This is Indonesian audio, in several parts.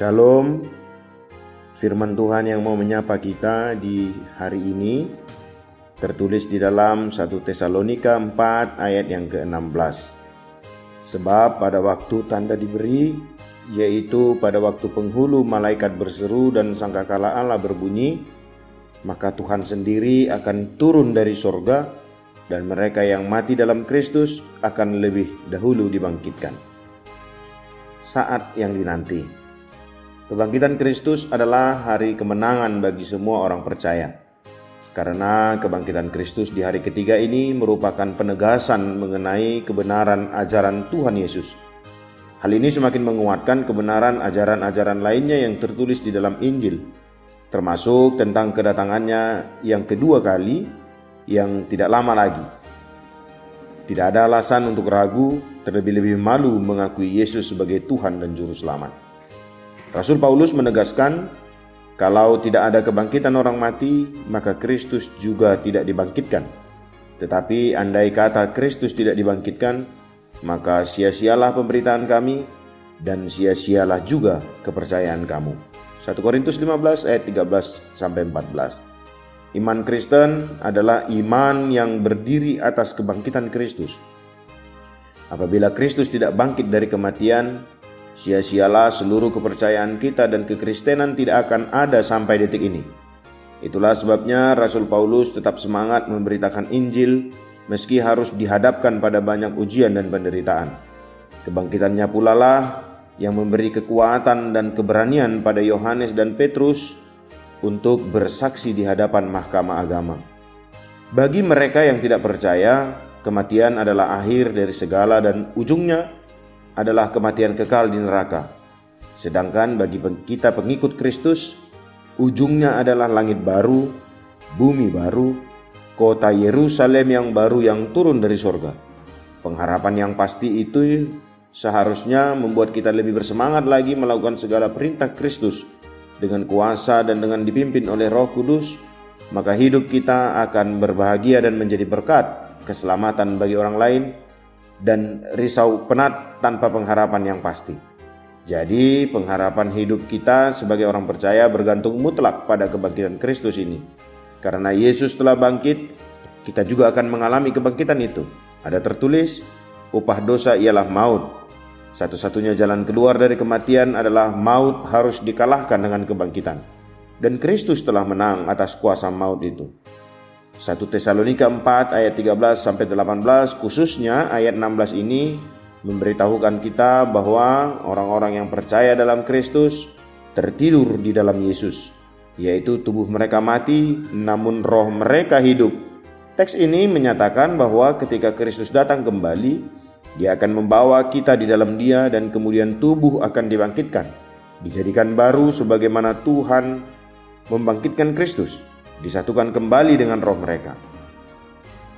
Shalom. Firman Tuhan yang mau menyapa kita di hari ini tertulis di dalam 1 Tesalonika 4 ayat yang ke-16. Sebab pada waktu tanda diberi, yaitu pada waktu penghulu malaikat berseru dan sangkakala Allah berbunyi, maka Tuhan sendiri akan turun dari sorga dan mereka yang mati dalam Kristus akan lebih dahulu dibangkitkan. Saat yang dinanti. Kebangkitan Kristus adalah hari kemenangan bagi semua orang percaya. Karena kebangkitan Kristus di hari ketiga ini merupakan penegasan mengenai kebenaran ajaran Tuhan Yesus. Hal ini semakin menguatkan kebenaran ajaran-ajaran lainnya yang tertulis di dalam Injil, termasuk tentang kedatangannya yang kedua kali yang tidak lama lagi. Tidak ada alasan untuk ragu, terlebih-lebih malu mengakui Yesus sebagai Tuhan dan Juru Selamat. Rasul Paulus menegaskan, kalau tidak ada kebangkitan orang mati, maka Kristus juga tidak dibangkitkan. Tetapi andai kata Kristus tidak dibangkitkan, maka sia-sialah pemberitaan kami dan sia-sialah juga kepercayaan kamu. 1 Korintus 15 ayat 13 sampai 14. Iman Kristen adalah iman yang berdiri atas kebangkitan Kristus. Apabila Kristus tidak bangkit dari kematian, Sia-sialah seluruh kepercayaan kita dan kekristenan tidak akan ada sampai detik ini. Itulah sebabnya Rasul Paulus tetap semangat memberitakan Injil meski harus dihadapkan pada banyak ujian dan penderitaan. Kebangkitannya pula lah yang memberi kekuatan dan keberanian pada Yohanes dan Petrus untuk bersaksi di hadapan mahkamah agama. Bagi mereka yang tidak percaya, kematian adalah akhir dari segala dan ujungnya adalah kematian kekal di neraka. Sedangkan bagi kita pengikut Kristus, ujungnya adalah langit baru, bumi baru, kota Yerusalem yang baru yang turun dari sorga. Pengharapan yang pasti itu seharusnya membuat kita lebih bersemangat lagi melakukan segala perintah Kristus dengan kuasa dan dengan dipimpin oleh Roh Kudus, maka hidup kita akan berbahagia dan menjadi berkat, keselamatan bagi orang lain, dan risau penat tanpa pengharapan yang pasti. Jadi, pengharapan hidup kita sebagai orang percaya bergantung mutlak pada kebangkitan Kristus ini. Karena Yesus telah bangkit, kita juga akan mengalami kebangkitan itu. Ada tertulis, upah dosa ialah maut. Satu-satunya jalan keluar dari kematian adalah maut harus dikalahkan dengan kebangkitan. Dan Kristus telah menang atas kuasa maut itu. 1 Tesalonika 4 ayat 13 sampai 18 khususnya ayat 16 ini memberitahukan kita bahwa orang-orang yang percaya dalam Kristus tertidur di dalam Yesus yaitu tubuh mereka mati namun roh mereka hidup. Teks ini menyatakan bahwa ketika Kristus datang kembali dia akan membawa kita di dalam dia dan kemudian tubuh akan dibangkitkan dijadikan baru sebagaimana Tuhan membangkitkan Kristus disatukan kembali dengan roh mereka.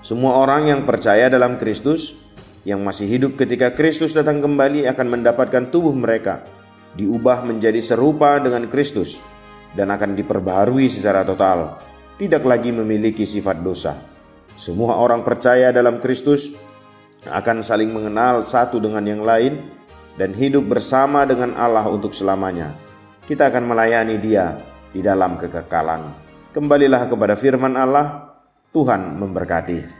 Semua orang yang percaya dalam Kristus, yang masih hidup ketika Kristus datang kembali akan mendapatkan tubuh mereka diubah menjadi serupa dengan Kristus dan akan diperbaharui secara total, tidak lagi memiliki sifat dosa. Semua orang percaya dalam Kristus akan saling mengenal satu dengan yang lain dan hidup bersama dengan Allah untuk selamanya. Kita akan melayani Dia di dalam kekekalan. Kembalilah kepada firman Allah, Tuhan memberkati.